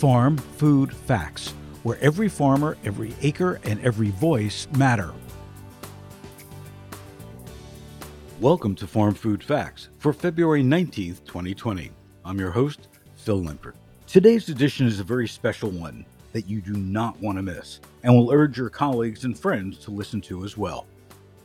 Farm Food Facts, where every farmer, every acre, and every voice matter. Welcome to Farm Food Facts for February 19th, 2020. I'm your host, Phil Limpert. Today's edition is a very special one that you do not want to miss, and will urge your colleagues and friends to listen to as well.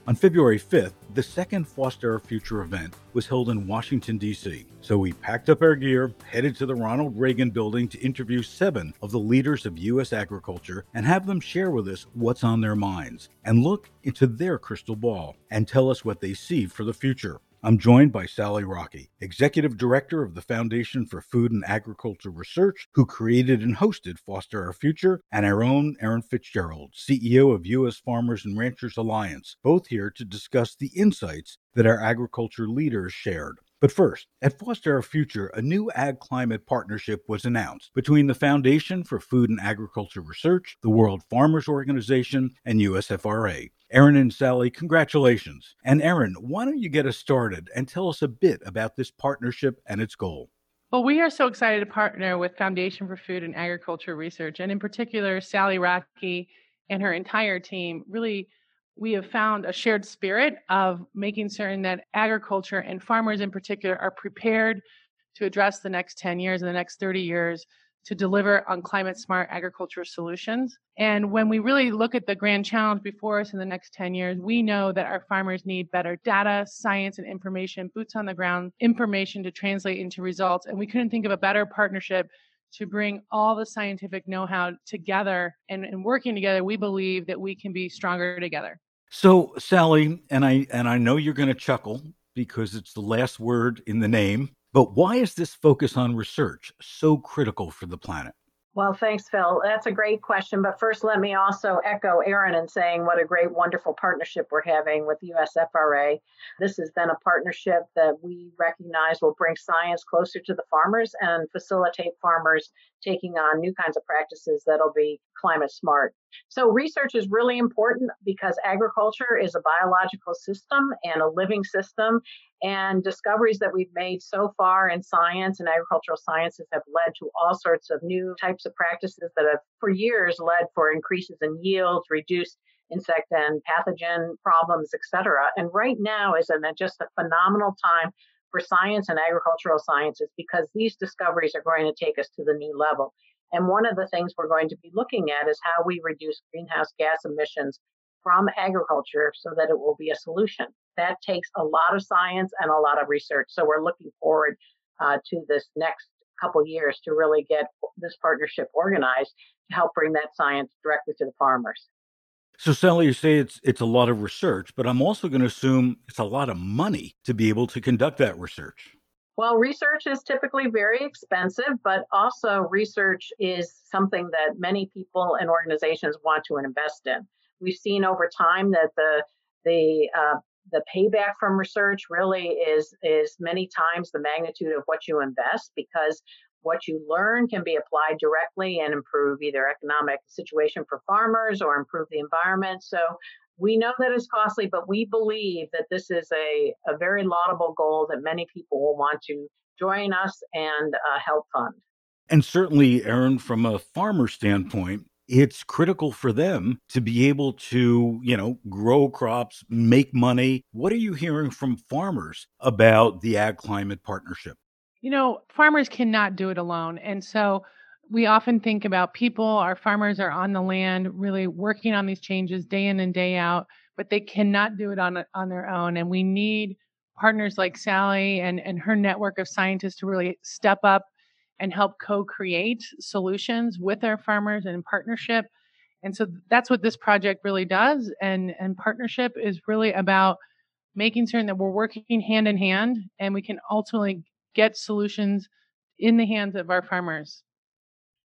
On February 5th, the second Foster Future event was held in Washington, D.C. So we packed up our gear, headed to the Ronald Reagan building to interview seven of the leaders of U.S. agriculture and have them share with us what's on their minds and look into their crystal ball and tell us what they see for the future. I'm joined by Sally Rockey, Executive Director of the Foundation for Food and Agriculture Research, who created and hosted Foster Our Future, and our own Erin Fitzgerald, CEO of U.S. Farmers and Ranchers Alliance, both here to discuss the insights that our agriculture leaders shared. But first, at Foster Our Future, a new ag climate partnership was announced between the Foundation for Food and Agriculture Research, the World Farmers Organization, and USFRA. Erin and Sally, congratulations. And Erin, why don't you get us started and tell us a bit about this partnership and its goal? Well, we are so excited to partner with Foundation for Food and Agriculture Research, and in particular, Sally Rockey and her entire team really we have found a shared spirit of making certain that agriculture and farmers in particular are prepared to address the next 10 years and the next 30 years to deliver on climate smart agriculture solutions. And when we really look at the grand challenge before us in the next 10 years, we know that our farmers need better data, science, and information, boots on the ground information to translate into results. And we couldn't think of a better partnership to bring all the scientific know how together. And, and working together, we believe that we can be stronger together. So, Sally, and I and I know you're going to chuckle because it's the last word in the name, but why is this focus on research so critical for the planet? Well, thanks, Phil. That's a great question. But first, let me also echo Erin in saying what a great, wonderful partnership we're having with USFRA. This has been a partnership that we recognize will bring science closer to the farmers and facilitate farmers taking on new kinds of practices that'll be climate smart. So, research is really important because agriculture is a biological system and a living system. And discoveries that we've made so far in science and agricultural sciences have led to all sorts of new types of practices that have, for years, led for increases in yields, reduced insect and pathogen problems, et cetera. And right now is an, just a phenomenal time for science and agricultural sciences because these discoveries are going to take us to the new level. And one of the things we're going to be looking at is how we reduce greenhouse gas emissions from agriculture so that it will be a solution. That takes a lot of science and a lot of research. So we're looking forward uh, to this next couple years to really get this partnership organized to help bring that science directly to the farmers. So, Sally, you say it's it's a lot of research, but I'm also going to assume it's a lot of money to be able to conduct that research. Well, research is typically very expensive, but also research is something that many people and organizations want to invest in. We've seen over time that the the uh, the payback from research really is is many times the magnitude of what you invest because what you learn can be applied directly and improve either economic situation for farmers or improve the environment. So we know that it's costly, but we believe that this is a, a very laudable goal that many people will want to join us and uh, help fund. And certainly, Erin, from a farmer standpoint, it's critical for them to be able to, you know, grow crops, make money. What are you hearing from farmers about the Ag Climate Partnership? You know, farmers cannot do it alone. And so we often think about people, our farmers are on the land really working on these changes day in and day out, but they cannot do it on on their own and we need partners like Sally and and her network of scientists to really step up and help co-create solutions with our farmers in partnership. And so that's what this project really does and and partnership is really about making certain that we're working hand in hand and we can ultimately get solutions in the hands of our farmers.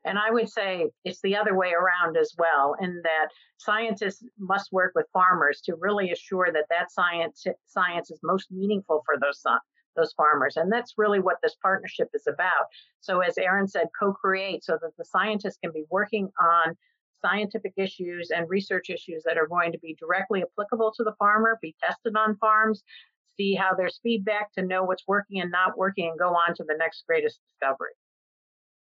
And I would say it's the other way around as well, in that scientists must work with farmers to really assure that that science science is most meaningful for those those farmers. And that's really what this partnership is about. So as Erin said, co-create so that the scientists can be working on scientific issues and research issues that are going to be directly applicable to the farmer, be tested on farms, see how there's feedback to know what's working and not working, and go on to the next greatest discovery.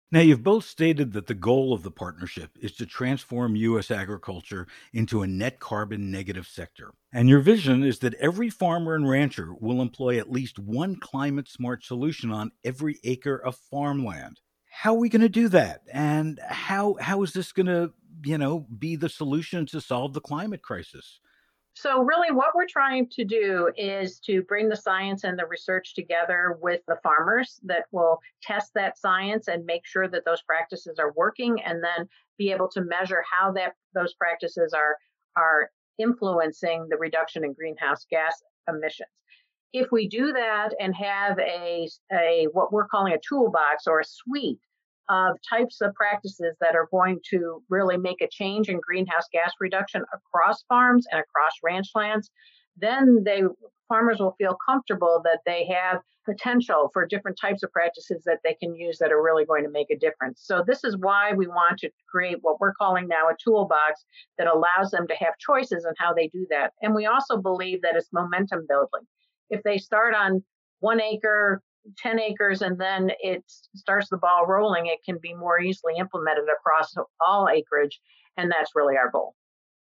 Now, you've both stated that the goal of the partnership is to transform U.S. agriculture into a net carbon negative sector. And your vision is that every farmer and rancher will employ at least one climate smart solution on every acre of farmland. How are we going to do that? And how, how is this going to, you know, be the solution to solve the climate crisis? So, really, what we're trying to do is to bring the science and the research together with the farmers that will test that science and make sure that those practices are working, and then be able to measure how that those practices are are influencing the reduction in greenhouse gas emissions. If we do that and have a, a what we're calling a toolbox or a suite of types of practices that are going to really make a change in greenhouse gas reduction across farms and across ranch lands, then they farmers will feel comfortable that they have potential for different types of practices that they can use that are really going to make a difference. So this is why we want to create what we're calling now a toolbox that allows them to have choices in how they do that. And we also believe that it's momentum building. If they start on one acre 10 acres and then it starts the ball rolling, it can be more easily implemented across all acreage. And that's really our goal.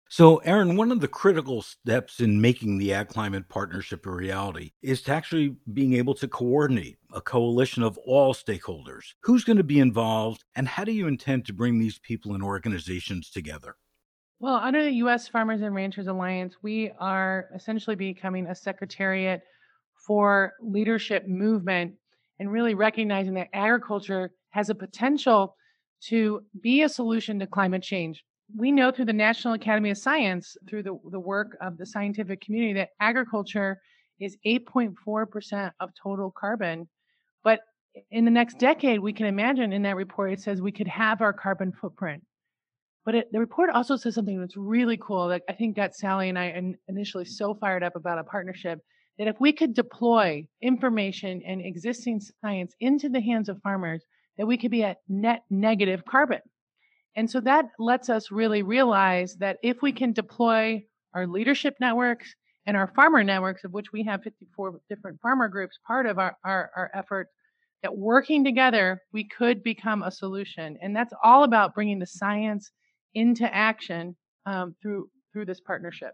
So, Erin, one of the critical steps in making the Ag Climate Partnership a reality is to actually being able to coordinate a coalition of all stakeholders. Who's going to be involved, and how do you intend to bring these people and organizations together? Well, under the U.S. Farmers and Ranchers Alliance, we are essentially becoming a secretariat for leadership movement and really recognizing that agriculture has a potential to be a solution to climate change. We know through the National Academy of Science, through the, the work of the scientific community, that agriculture is 8.4% of total carbon. But in the next decade, we can imagine in that report, it says we could have our carbon footprint. But it, the report also says something that's really cool that I think got Sally and I initially so fired up about a partnership that if we could deploy information and existing science into the hands of farmers, that we could be at net negative carbon. And so that lets us really realize that if we can deploy our leadership networks and our farmer networks, of which we have 54 different farmer groups, part of our, our, our effort, that working together, we could become a solution. And that's all about bringing the science into action um, through through this partnership.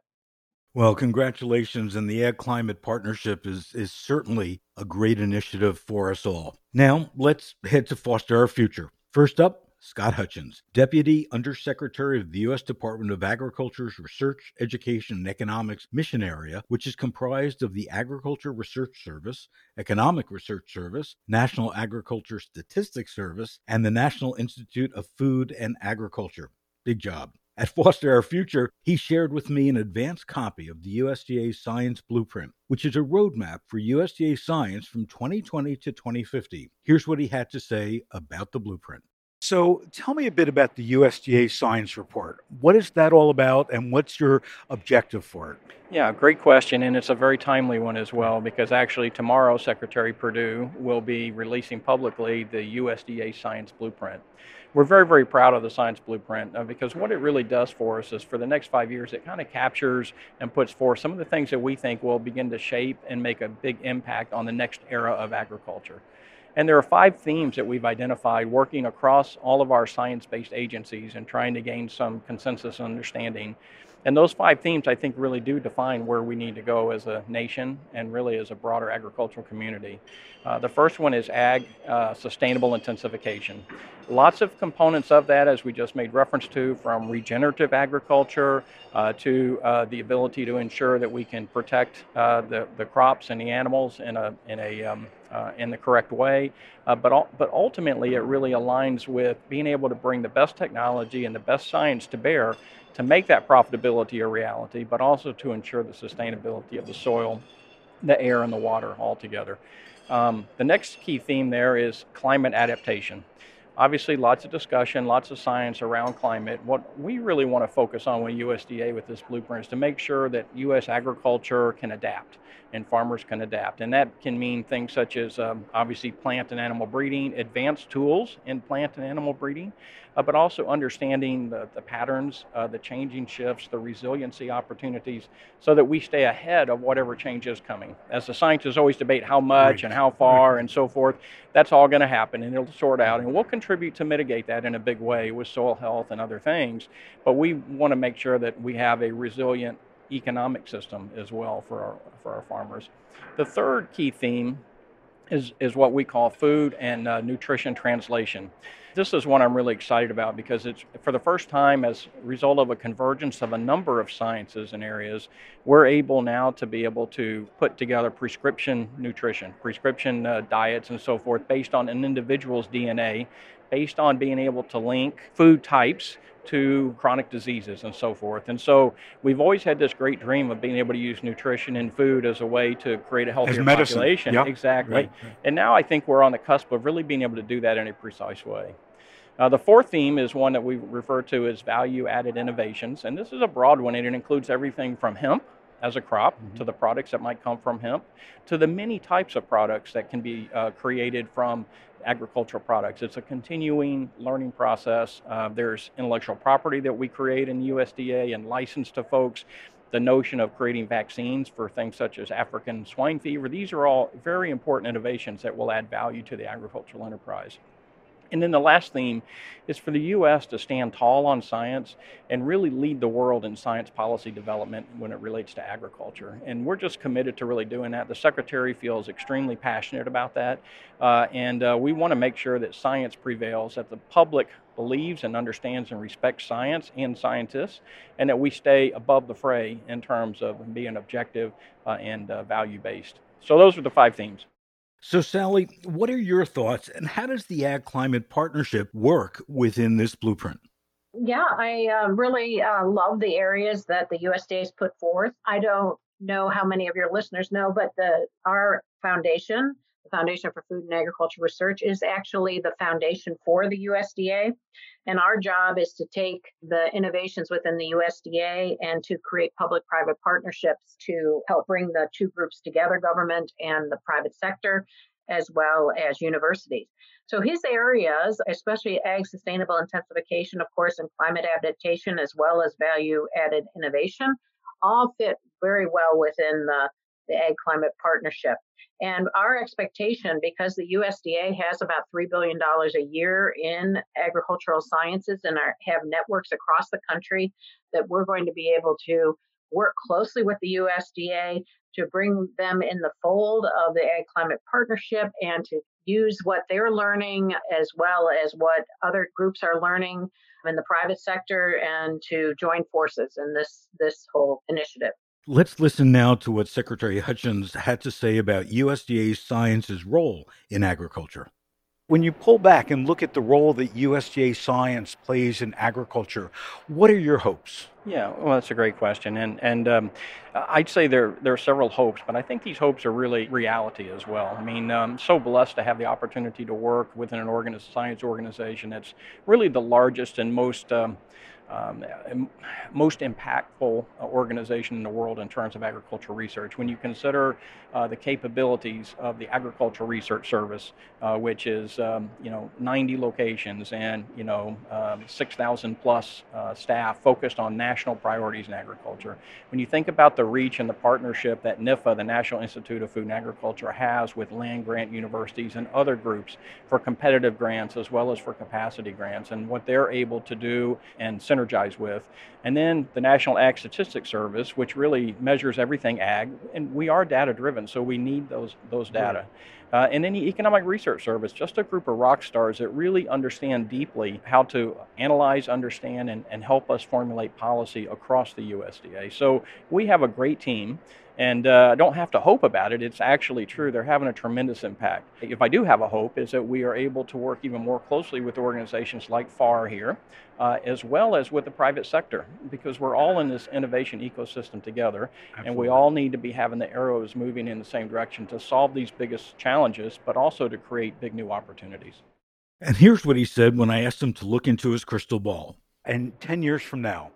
Well, congratulations. And the Ag Climate Partnership is, is certainly a great initiative for us all. Now, let's head to Foster Our Future. First up, Scott Hutchins, Deputy Undersecretary of the U.S. Department of Agriculture's Research, Education, and Economics Mission Area, which is comprised of the Agriculture Research Service, Economic Research Service, National Agriculture Statistics Service, and the National Institute of Food and Agriculture. Big job. At Foster Our Future, he shared with me an advanced copy of the USDA Science Blueprint, which is a roadmap for USDA science from 2020 to 2050. Here's what he had to say about the blueprint. So, tell me a bit about the USDA Science Report. What is that all about, and what's your objective for it? Yeah, great question, and it's a very timely one as well because actually tomorrow Secretary Perdue will be releasing publicly the USDA Science Blueprint we're very, very proud of the science blueprint uh, because what it really does for us is for the next five years, it kind of captures and puts forth some of the things that we think will begin to shape and make a big impact on the next era of agriculture. And there are five themes that we've identified working across all of our science based agencies and trying to gain some consensus understanding. And those five themes, I think, really do define where we need to go as a nation and really as a broader agricultural community. Uh, the first one is ag uh, sustainable intensification. Lots of components of that, as we just made reference to, from regenerative agriculture uh, to uh, the ability to ensure that we can protect uh, the, the crops and the animals in a, in a um, uh, in the correct way. Uh, but, but ultimately, it really aligns with being able to bring the best technology and the best science to bear to make that profitability a reality, but also to ensure the sustainability of the soil, the air, and the water altogether. Um, the next key theme there is climate adaptation. Obviously, lots of discussion, lots of science around climate. What we really want to focus on with USDA with this blueprint is to make sure that U.S. agriculture can adapt and farmers can adapt. And that can mean things such as um, obviously plant and animal breeding, advanced tools in plant and animal breeding, uh, but also understanding the, the patterns, uh, the changing shifts, the resiliency opportunities, so that we stay ahead of whatever change is coming. As the scientists always debate how much right. and how far right. and so forth, that's all going to happen and it'll sort out. And we'll contribute to mitigate that in a big way with soil health and other things. But we want to make sure that we have a resilient economic system as well for our, for our farmers. The third key theme is, is what we call food and uh, nutrition translation. This is one I'm really excited about because it's for the first time, as a result of a convergence of a number of sciences and areas, we're able now to be able to put together prescription nutrition, prescription uh, diets, and so forth based on an individual's DNA, based on being able to link food types to chronic diseases and so forth. And so we've always had this great dream of being able to use nutrition and food as a way to create a healthier population. Yep. Exactly. Right, right. And now I think we're on the cusp of really being able to do that in a precise way. Uh, the fourth theme is one that we refer to as value added innovations. And this is a broad one, and it includes everything from hemp as a crop mm-hmm. to the products that might come from hemp to the many types of products that can be uh, created from agricultural products. It's a continuing learning process. Uh, there's intellectual property that we create in the USDA and license to folks. The notion of creating vaccines for things such as African swine fever, these are all very important innovations that will add value to the agricultural enterprise. And then the last theme is for the U.S. to stand tall on science and really lead the world in science policy development when it relates to agriculture. And we're just committed to really doing that. The Secretary feels extremely passionate about that. Uh, and uh, we want to make sure that science prevails, that the public believes and understands and respects science and scientists, and that we stay above the fray in terms of being objective uh, and uh, value based. So, those are the five themes. So, Sally, what are your thoughts, and how does the Ag Climate Partnership work within this blueprint? Yeah, I uh, really uh, love the areas that the USDA has put forth. I don't know how many of your listeners know, but the our foundation, the Foundation for Food and Agriculture Research, is actually the foundation for the USDA. And our job is to take the innovations within the USDA and to create public private partnerships to help bring the two groups together government and the private sector, as well as universities. So his areas, especially ag sustainable intensification, of course, and climate adaptation, as well as value added innovation, all fit very well within the, the Ag Climate Partnership. And our expectation, because the USDA has about $3 billion a year in agricultural sciences and are, have networks across the country, that we're going to be able to work closely with the USDA to bring them in the fold of the Ag Climate Partnership and to use what they're learning as well as what other groups are learning in the private sector and to join forces in this this whole initiative. Let's listen now to what Secretary Hutchins had to say about USDA science's role in agriculture. When you pull back and look at the role that USDA science plays in agriculture, what are your hopes? Yeah, well, that's a great question, and and um, I'd say there there are several hopes, but I think these hopes are really reality as well. I mean, um, so blessed to have the opportunity to work within an organiz- science organization that's really the largest and most um, um, most impactful organization in the world in terms of agricultural research. When you consider uh, the capabilities of the Agricultural Research Service, uh, which is um, you know 90 locations and you know um, 6,000 plus uh, staff focused on national priorities in agriculture. When you think about the reach and the partnership that NIFA, the National Institute of Food and Agriculture, has with land grant universities and other groups for competitive grants as well as for capacity grants, and what they're able to do and synergize with. And then the National Ag Statistics Service, which really measures everything ag, and we are data driven, so we need those those data. Uh, and any Economic Research Service, just a group of rock stars that really understand deeply how to analyze, understand, and, and help us formulate policy across the USDA. So we have a great team and uh, don't have to hope about it. It's actually true. They're having a tremendous impact. If I do have a hope, is that we are able to work even more closely with organizations like FFAR here, uh, as well as with the private sector, because we're all in this innovation ecosystem together, Absolutely. and we all need to be having the arrows moving in the same direction to solve these biggest challenges, but also to create big new opportunities. And here's what he said when I asked him to look into his crystal ball and 10 years from now,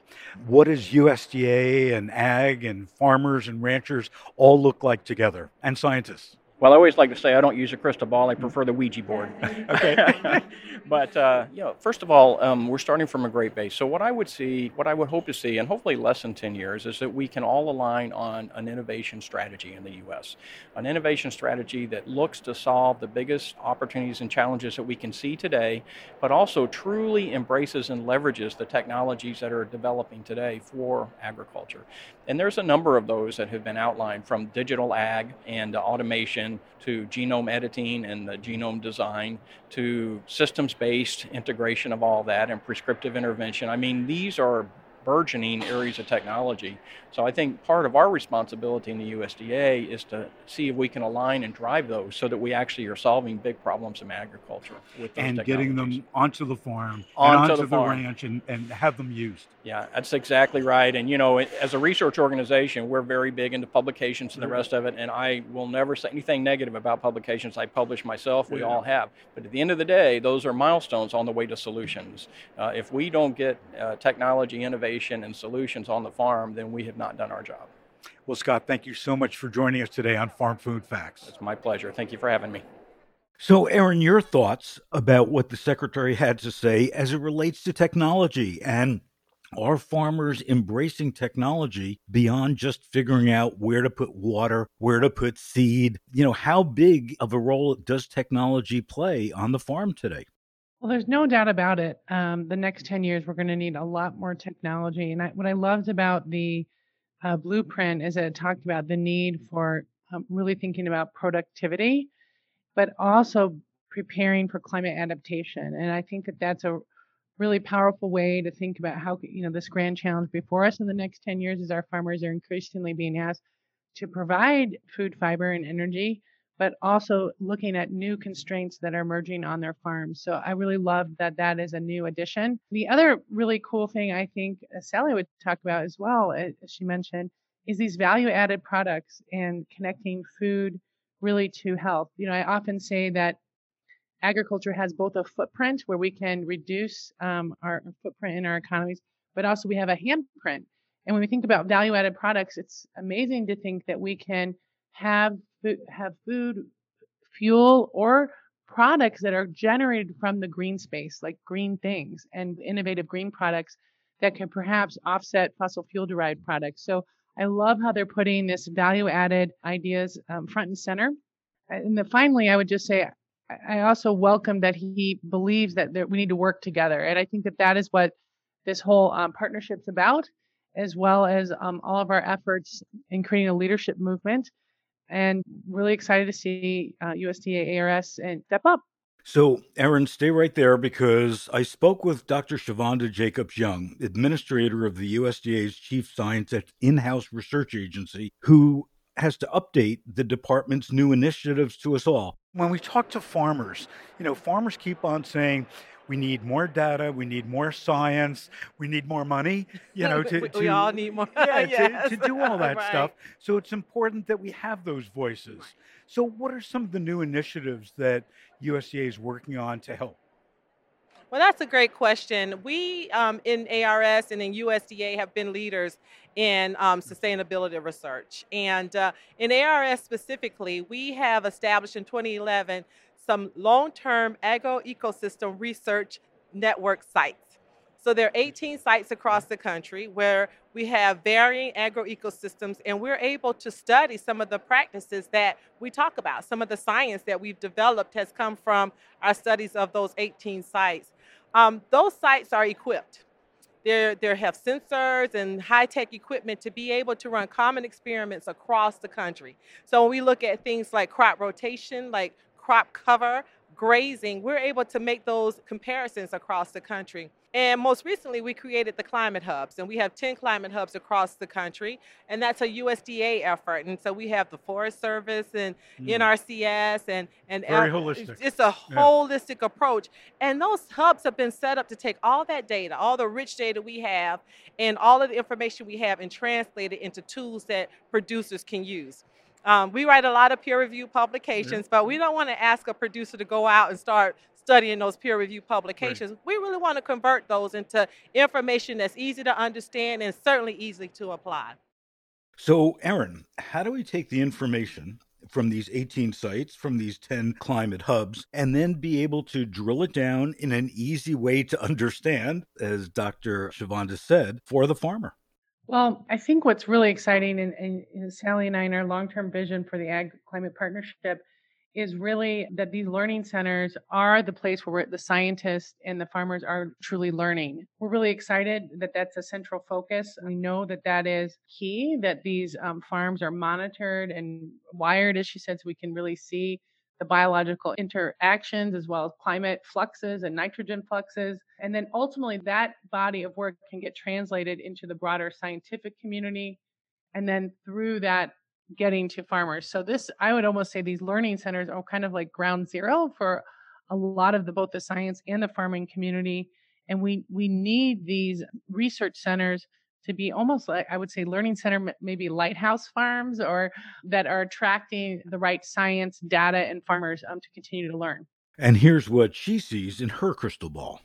what does USDA and ag and farmers and ranchers all look like together and scientists? Well, I always like to say I don't use a crystal ball. I prefer the Ouija board. okay. but uh, you know, first of all, um, we're starting from a great base. So what I would see, what I would hope to see, and hopefully less than 10 years, is that we can all align on an innovation strategy in the U.S. An innovation strategy that looks to solve the biggest opportunities and challenges that we can see today, but also truly embraces and leverages the technologies that are developing today for agriculture. And there's a number of those that have been outlined from digital ag and automation to genome editing and the genome design to systems based integration of all that and prescriptive intervention. I mean, these are burgeoning areas of technology. So I think part of our responsibility in the USDA is to see if we can align and drive those so that we actually are solving big problems in agriculture with those and getting them onto the farm, onto, onto the, the, farm. ranch, and, and have them used. Yeah, that's exactly right. And you know, as a research organization, we're very big into publications and the rest of it. And I will never say anything negative about publications I publish myself. We Yeah. all have. But at the end of the day, those are milestones on the way to solutions. Uh, if we don't get uh, technology, innovation, and solutions on the farm, then we have not done our job. Well, Scott, thank you so much for joining us today on Farm Food Facts. It's my pleasure. Thank you for having me. So, Erin, your thoughts about what the secretary had to say as it relates to technology and are farmers embracing technology beyond just figuring out where to put water, where to put seed? You know, how big of a role does technology play on the farm today? Well, there's no doubt about it. Um, the next 10 years, we're going to need a lot more technology. And I, what I loved about the uh, blueprint is that it talked about the need for um, really thinking about productivity, but also preparing for climate adaptation. And I think that that's a really powerful way to think about how, you know, this grand challenge before us in the next 10 years is our farmers are increasingly being asked to provide food, fiber, and energy but also looking at new constraints that are emerging on their farms. So I really love that that is a new addition. The other really cool thing I think uh, Sally would talk about as well, as she mentioned, is these value added products and connecting food really to health. You know, I often say that agriculture has both a footprint where we can reduce um, our footprint in our economies, but also we have a handprint. And when we think about value added products, it's amazing to think that we can have have food, fuel, or products that are generated from the green space, like green things and innovative green products that can perhaps offset fossil fuel derived products. So I love how they're putting this value added ideas um, front and center. And then finally, I would just say I also welcome that he believes that we need to work together, and I think that that is what this whole um, partnership's about, as well as um, all of our efforts in creating a leadership movement and really excited to see uh, USDA ARS and step up. So, Erin, stay right there because I spoke with Dr. Chavonda Jacobs Young, administrator of the USDA's Chief Science In house Research Agency, who has to update the department's new initiatives to us all. When we talk to farmers, you know, farmers keep on saying, we need more data, we need more science, we need more money, you know, to, we, to we all need more. yeah, yes. to, to do all that Right. stuff. So it's important that we have those voices. So, what are some of the new initiatives that USDA is working on to help? Well, that's a great question. We um, in ARS and in USDA have been leaders in um, sustainability research. And uh, in ARS specifically, we have established in 2011 some long term agroecosystem research network sites. So there are 18 sites across the country where we have varying agroecosystems, and we're able to study some of the practices that we talk about. Some of the science that we've developed has come from our studies of those 18 sites. Um, those sites are equipped. They have sensors and high tech equipment to be able to run common experiments across the country. So when we look at things like crop rotation, like crop cover, grazing, we're able to make those comparisons across the country. And most recently, we created the climate hubs, and we have 10 climate hubs across the country, and that's a USDA effort. And so we have the Forest Service and mm. NRCS and and Very L- holistic. It's a Yeah. holistic approach, and those hubs have been set up to take all that data, all the rich data we have, and all of the information we have, and translate it into tools that producers can use. Um, we write a lot of peer reviewed publications, but we don't want to ask a producer to go out and start studying those peer reviewed publications. We really want to convert those into information that's easy to understand and certainly easy to apply. So, Erin, how do we take the information from these 18 sites, from these 10 climate hubs, and then be able to drill it down in an easy way to understand, as Dr. Chavonda said, for the farmer? Well, I think what's really exciting, and, and, and Sally and I, in our long term vision for the Ag Climate Partnership, is really that these learning centers are the place where the scientists and the farmers are truly learning. We're really excited that that's a central focus. We know that that is key, that these um, farms are monitored and wired, as she said, so we can really see the biological interactions as well as climate fluxes and nitrogen fluxes. And then ultimately, that body of work can get translated into the broader scientific community. And then through that, getting to farmers. So this, I would almost say these learning centers are kind of like ground zero for a lot of the both the science and the farming community. And we we need these research centers to be almost like I would say learning center, maybe lighthouse farms, or that are attracting the right science, data, and farmers um, to continue to learn. And here's what she sees in her crystal ball.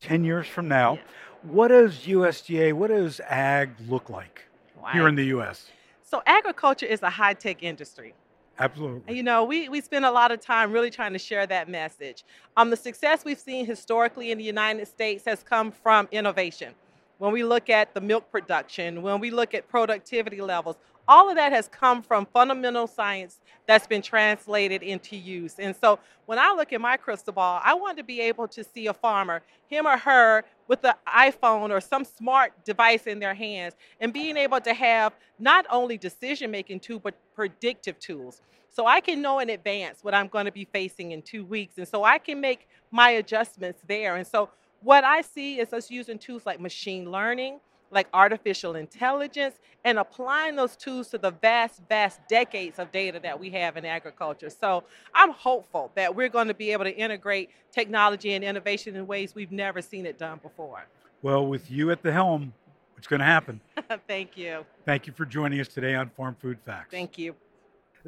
10 years from now, yeah. what does USDA, what does ag look like wow. here in the US? So agriculture is a high tech industry. Absolutely. You know, we, we spend a lot of time really trying to share that message. Um, the success we've seen historically in the United States has come from innovation. When we look at the milk production, when we look at productivity levels, all of that has come from fundamental science that's been translated into use. And so when I look at my crystal ball, I want to be able to see a farmer, him or her, with the iPhone or some smart device in their hands, and being able to have not only decision making tools, but predictive tools. So I can know in advance what I'm going to be facing in two weeks. And so I can make my adjustments there. And so what I see is us using tools like machine learning like artificial intelligence and applying those tools to the vast, vast decades of data that we have in agriculture. So I'm hopeful that we're going to be able to integrate technology and innovation in ways we've never seen it done before. Well, with you at the helm, it's going to happen. Thank you. Thank you for joining us today on Farm Food Facts. Thank you.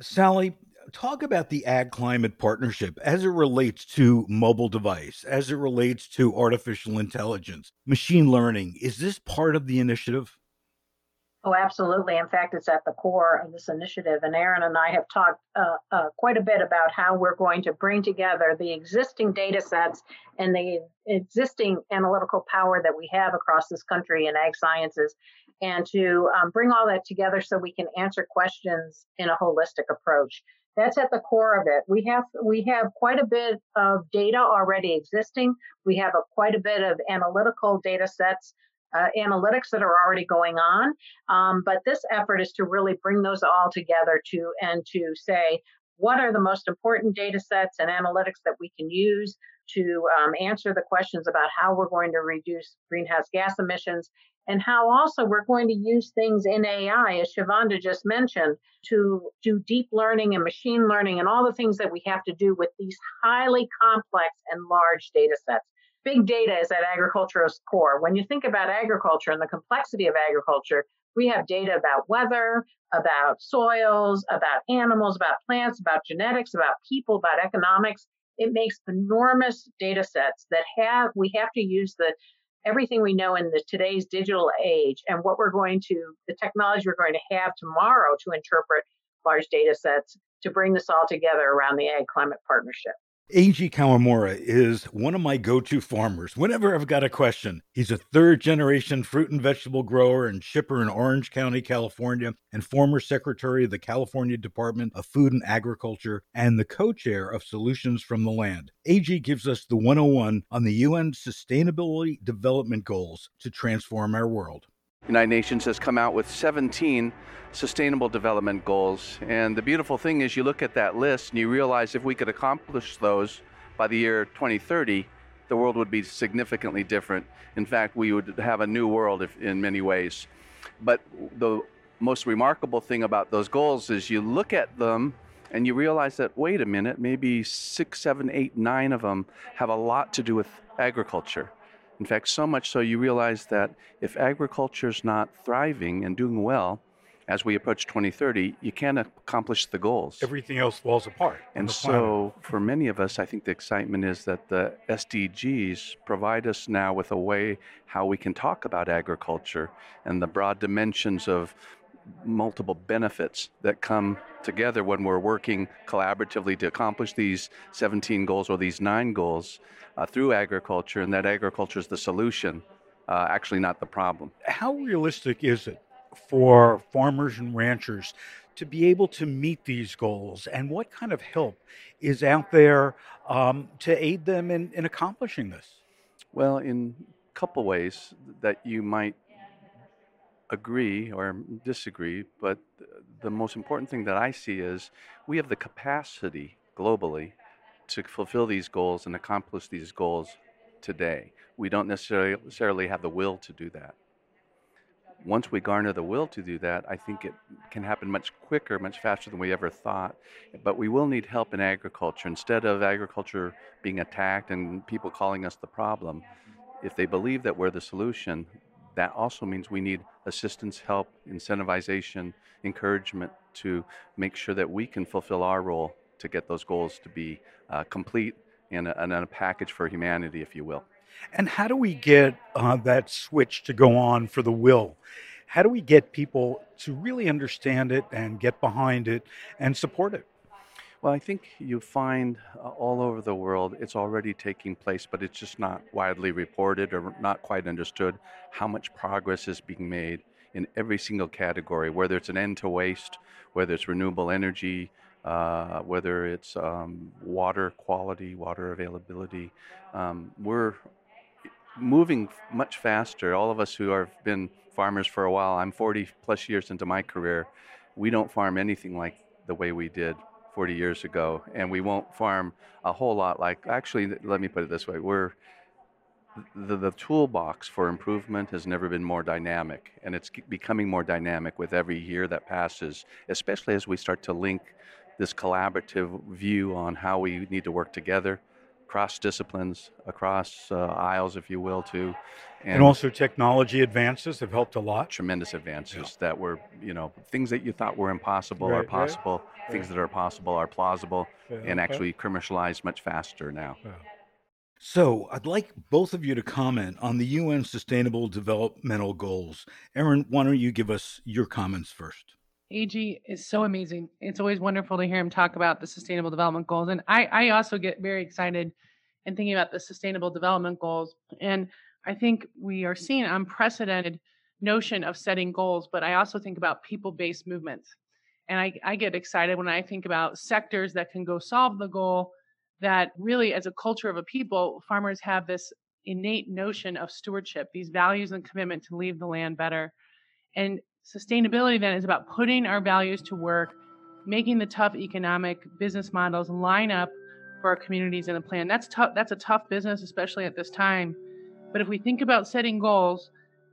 Sally, talk about the ag climate partnership as it relates to mobile device, as it relates to artificial intelligence, machine learning. Is this part of the initiative? Oh, absolutely. In fact, it's at the core of this initiative. And Erin and I have talked uh, uh, quite a bit about how we're going to bring together the existing data sets and the existing analytical power that we have across this country in ag sciences and to um, bring all that together so we can answer questions in a holistic approach that's at the core of it. We have we have quite a bit of data already existing. We have a, quite a bit of analytical data sets, uh, analytics that are already going on. Um, but this effort is to really bring those all together to and to say what are the most important data sets and analytics that we can use to um, answer the questions about how we're going to reduce greenhouse gas emissions and how also we're going to use things in AI, as Chavonda just mentioned, to do deep learning and machine learning and all the things that we have to do with these highly complex and large data sets. Big data is at agriculture's core. When you think about agriculture and the complexity of agriculture, we have data about weather, about soils, about animals, about plants, about genetics, about people, about economics. It makes enormous data sets that have we have to use the everything we know in the today's digital age and what we're going to the technology we're going to have tomorrow to interpret large data sets to bring this all together around the ag climate partnership AG Kawamura is one of my go to farmers whenever I've got a question. He's a third generation fruit and vegetable grower and shipper in Orange County, California, and former secretary of the California Department of Food and Agriculture and the co chair of Solutions from the Land. AG gives us the 101 on the UN Sustainability Development Goals to transform our world. United Nations has come out with 17 sustainable development goals. And the beautiful thing is you look at that list and you realize if we could accomplish those by the year 2030, the world would be significantly different. In fact, we would have a new world if, in many ways. But the most remarkable thing about those goals is you look at them and you realize that, wait a minute, maybe six, seven, eight, nine of them have a lot to do with agriculture. In fact, so much so you realize that if agriculture is not thriving and doing well, as we approach 2030, you can't accomplish the goals. Everything else falls apart. And so, for many of us, I think the excitement is that the SDGs provide us now with a way how we can talk about agriculture and the broad dimensions of multiple benefits that come together when we're working collaboratively to accomplish these 17 goals or these nine goals uh, through agriculture, and that agriculture is the solution, uh, actually not the problem. How realistic is it for farmers and ranchers to be able to meet these goals, and what kind of help is out there um, to aid them in, in accomplishing this? Well, in a couple ways that you might agree or disagree, but the most important thing that I see is we have the capacity globally to fulfill these goals and accomplish these goals today. We don't necessarily have the will to do that. Once we garner the will to do that, I think it can happen much quicker, much faster than we ever thought. But we will need help in agriculture. Instead of agriculture being attacked and people calling us the problem, if they believe that we're the solution, that also means we need assistance, help, incentivization, encouragement to make sure that we can fulfill our role to get those goals to be uh, complete and a, a, package for humanity, if you will. And how do we get uh, that switch to go on for the will? How do we get people to really understand it and get behind it and support it? Well, I think you find uh, all over the world it's already taking place, but it's just not widely reported or not quite understood how much progress is being made in every single category, whether it's an end to waste, whether it's renewable energy, uh, whether it's um, water quality, water availability. Um, we're moving much faster. All of us who have been farmers for a while, I'm 40 plus years into my career, we don't farm anything like the way we did 40 years ago, and we won't farm a whole lot like. Actually, let me put it this way: we're the, the toolbox for improvement has never been more dynamic, and it's becoming more dynamic with every year that passes, especially as we start to link this collaborative view on how we need to work together across disciplines, across uh, aisles, if you will, too. And, and, also technology advances have helped a lot. Tremendous advances yeah. that were, you know, things that you thought were impossible right, are possible. Right. Things right. that are possible are plausible yeah, and okay. actually commercialized much faster now. Yeah. So, I'd like both of you to comment on the UN Sustainable Developmental Goals. Erin, why don't you give us your comments first? AG is so amazing. It's always wonderful to hear him talk about the Sustainable Development Goals. And I, I also get very excited in thinking about the Sustainable Development Goals. And I think we are seeing an unprecedented notion of setting goals, but I also think about people based movements. And I, I get excited when I think about sectors that can go solve the goal that really, as a culture of a people, farmers have this innate notion of stewardship, these values and commitment to leave the land better. And Sustainability then is about putting our values to work, making the tough economic business models line up for our communities in a plan. That's tough. That's a tough business, especially at this time. But if we think about setting goals,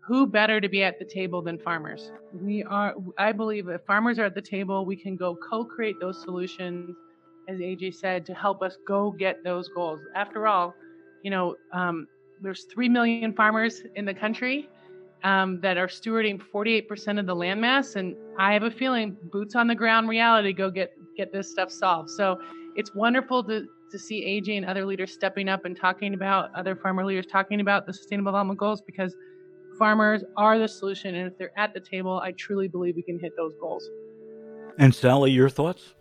who better to be at the table than farmers? We are. I believe if farmers are at the table, we can go co-create those solutions, as AJ said, to help us go get those goals. After all, you know, um, there's three million farmers in the country um, that are stewarding 48% of the landmass. And I have a feeling boots on the ground reality go get get this stuff solved. So it's wonderful to to see AJ and other leaders stepping up and talking about other farmer leaders talking about the sustainable development goals because farmers are the solution. And if they're at the table, I truly believe we can hit those goals. And Sally, your thoughts?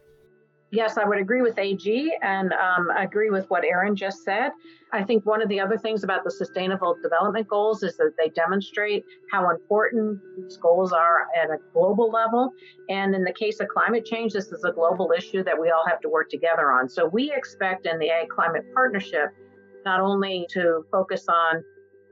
Yes, I would agree with AG and um, agree with what Erin just said. I think one of the other things about the Sustainable Development Goals is that they demonstrate how important these goals are at a global level. And in the case of climate change, this is a global issue that we all have to work together on. So we expect in the Ag Climate Partnership not only to focus on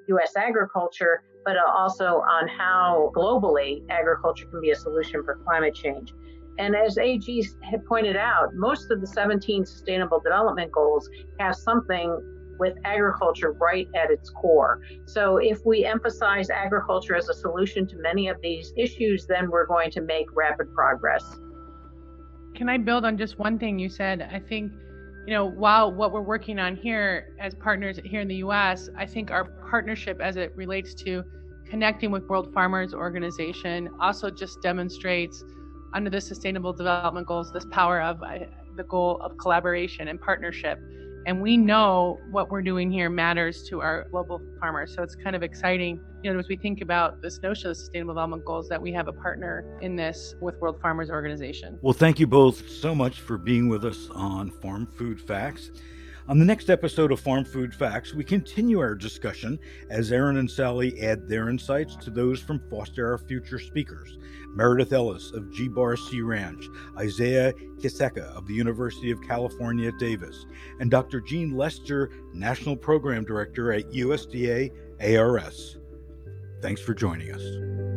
U.S. agriculture, but also on how globally agriculture can be a solution for climate change. And as AG had pointed out, most of the 17 Sustainable Development Goals have something with agriculture right at its core. So if we emphasize agriculture as a solution to many of these issues, then we're going to make rapid progress. Can I build on just one thing you said? I think, you know, while what we're working on here as partners here in the US, I think our partnership as it relates to connecting with World Farmers Organization also just demonstrates under the Sustainable Development Goals this power of uh, the goal of collaboration and partnership. And we know what we're doing here matters to our global farmers. So it's kind of exciting, you know, as we think about this notion of sustainable development goals, that we have a partner in this with World Farmers Organization. Well, thank you both so much for being with us on Farm Food Facts. On the next episode of Farm Food Facts, we continue our discussion as Erin and Sally add their insights to those from Foster Our Future speakers. Meredith Ellis of G Bar C Ranch, Isaiah Kiseka of the University of California at Davis, and Dr. Jean Lester, National Program Director at USDA ARS. Thanks for joining us.